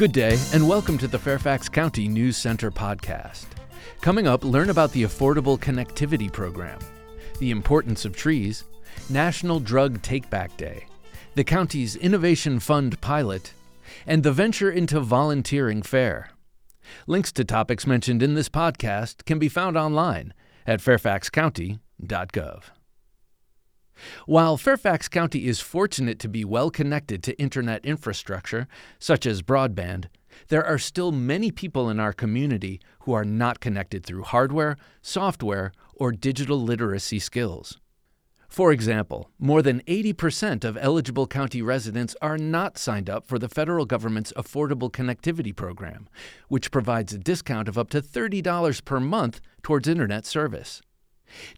Good day, and welcome to the Fairfax County News Center podcast. Coming up, learn about the Affordable Connectivity Program, the importance of trees, National Drug Takeback Day, the county's Innovation Fund pilot, and the Venture into Volunteering Fair. Links to topics mentioned in this podcast can be found online at fairfaxcounty.gov. While Fairfax County is fortunate to be well connected to internet infrastructure, such as broadband, there are still many people in our community who are not connected through hardware, software, or digital literacy skills. For example, more than 80% of eligible county residents are not signed up for the federal government's Affordable Connectivity Program, which provides a discount of up to $30 per month towards internet service.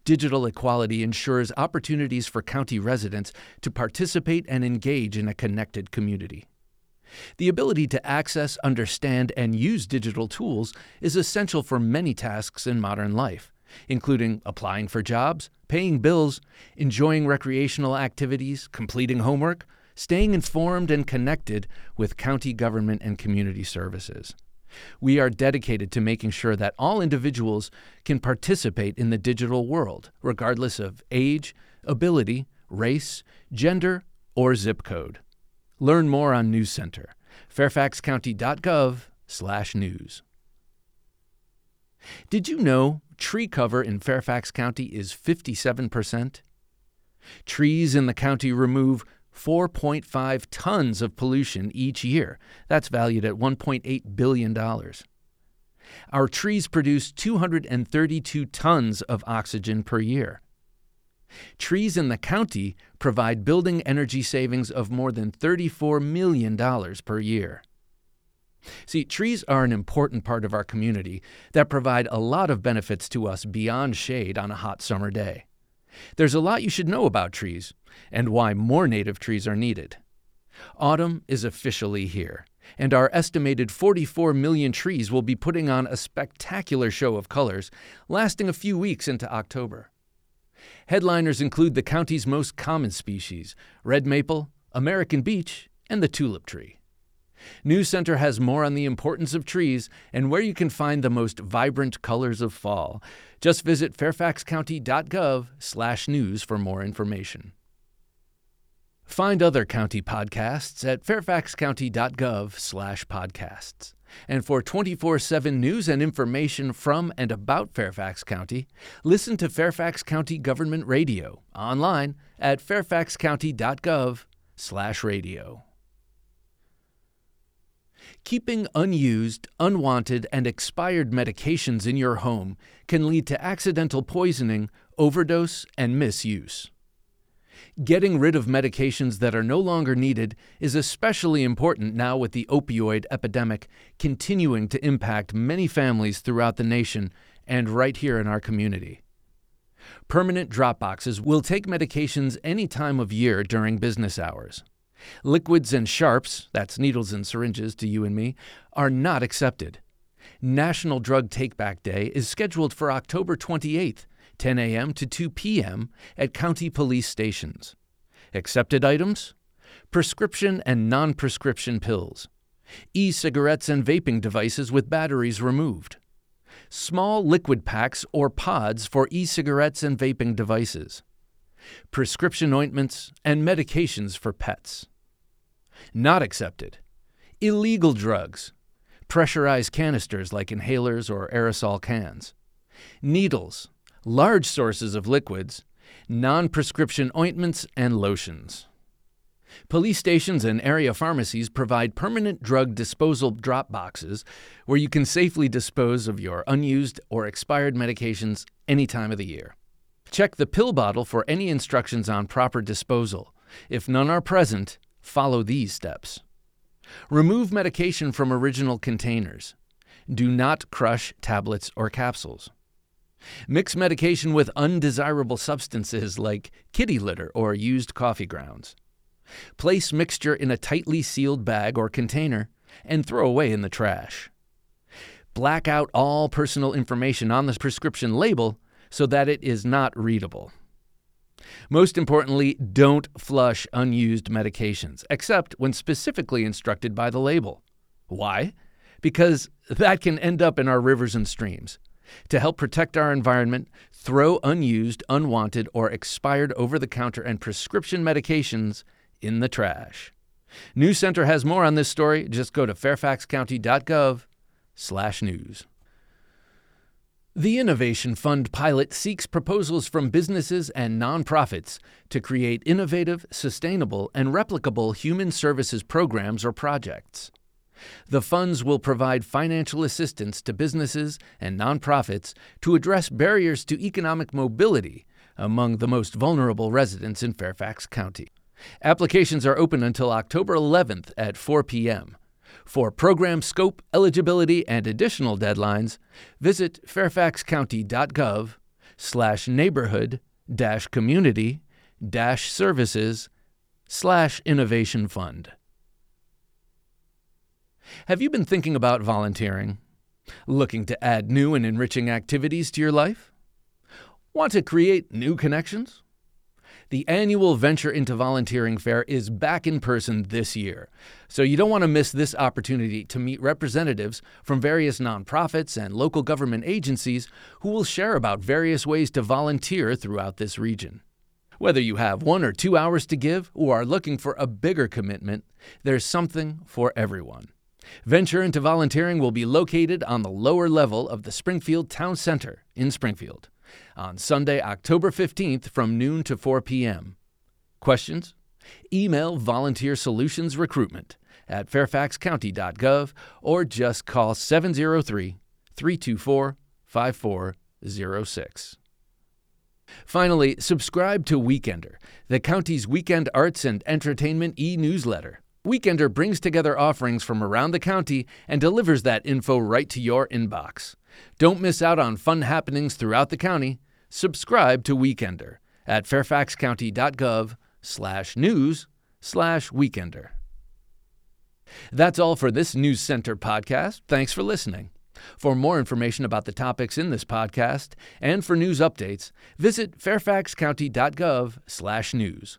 Digital equality ensures opportunities for county residents to participate and engage in a connected community. The ability to access, understand, and use digital tools is essential for many tasks in modern life, including applying for jobs, paying bills, enjoying recreational activities, completing homework, staying informed and connected with county government and community services. We are dedicated to making sure that all individuals can participate in the digital world, regardless of age, ability, race, gender, or zip code. Learn more on News Center, fairfaxcounty.gov/news. Did you know tree cover in Fairfax County is 57%? Trees in the county remove 4.5 tons of pollution each year. That's valued at $1.8 billion. Our trees produce 232 tons of oxygen per year. Trees in the county provide building energy savings of more than $34 million per year. See, trees are an important part of our community that provide a lot of benefits to us beyond shade on a hot summer day. There's a lot you should know about trees and why more native trees are needed. Autumn is officially here, and our estimated 44 million trees will be putting on a spectacular show of colors lasting a few weeks into October. Headliners include the county's most common species red maple, American beech, and the tulip tree. News Center has more on the importance of trees and where you can find the most vibrant colors of fall. Just visit fairfaxcounty.gov/news for more information. Find other county podcasts at fairfaxcounty.gov/podcasts. And for 24/7 news and information from and about Fairfax County, listen to Fairfax County Government Radio online at fairfaxcounty.gov/radio. Keeping unused, unwanted, and expired medications in your home can lead to accidental poisoning, overdose, and misuse. Getting rid of medications that are no longer needed is especially important now with the opioid epidemic continuing to impact many families throughout the nation and right here in our community. Permanent drop boxes will take medications any time of year during business hours. Liquids and sharps, that's needles and syringes to you and me, are not accepted. National Drug Takeback Day is scheduled for October 28th, 10 a.m. to 2 p.m. at county police stations. Accepted items prescription and non prescription pills, e cigarettes and vaping devices with batteries removed, small liquid packs or pods for e cigarettes and vaping devices, prescription ointments, and medications for pets. Not accepted. Illegal drugs. Pressurized canisters like inhalers or aerosol cans. Needles. Large sources of liquids. Non prescription ointments and lotions. Police stations and area pharmacies provide permanent drug disposal drop boxes where you can safely dispose of your unused or expired medications any time of the year. Check the pill bottle for any instructions on proper disposal. If none are present, Follow these steps. Remove medication from original containers. Do not crush tablets or capsules. Mix medication with undesirable substances like kitty litter or used coffee grounds. Place mixture in a tightly sealed bag or container and throw away in the trash. Black out all personal information on the prescription label so that it is not readable. Most importantly, don't flush unused medications, except when specifically instructed by the label. Why? Because that can end up in our rivers and streams. To help protect our environment, throw unused, unwanted, or expired over the counter and prescription medications in the trash. News Center has more on this story. Just go to fairfaxcounty.gov/news. The Innovation Fund pilot seeks proposals from businesses and nonprofits to create innovative, sustainable, and replicable human services programs or projects. The funds will provide financial assistance to businesses and nonprofits to address barriers to economic mobility among the most vulnerable residents in Fairfax County. Applications are open until October 11th at 4 p.m. For program scope, eligibility, and additional deadlines, visit fairfaxcounty.gov slash neighborhood dash community dash services slash innovation fund. Have you been thinking about volunteering? Looking to add new and enriching activities to your life? Want to create new connections? The annual Venture into Volunteering Fair is back in person this year, so you don't want to miss this opportunity to meet representatives from various nonprofits and local government agencies who will share about various ways to volunteer throughout this region. Whether you have one or two hours to give or are looking for a bigger commitment, there's something for everyone. Venture into Volunteering will be located on the lower level of the Springfield Town Center in Springfield on Sunday, October 15th from noon to 4 p.m. Questions? Email Volunteer Solutions Recruitment at fairfaxcounty.gov or just call 703 324 5406. Finally, subscribe to Weekender, the county's weekend arts and entertainment e newsletter. Weekender brings together offerings from around the county and delivers that info right to your inbox. Don't miss out on fun happenings throughout the county. Subscribe to Weekender at fairfaxcounty.gov slash news slash weekender. That's all for this News Center podcast. Thanks for listening. For more information about the topics in this podcast and for news updates, visit fairfaxcounty.gov slash news.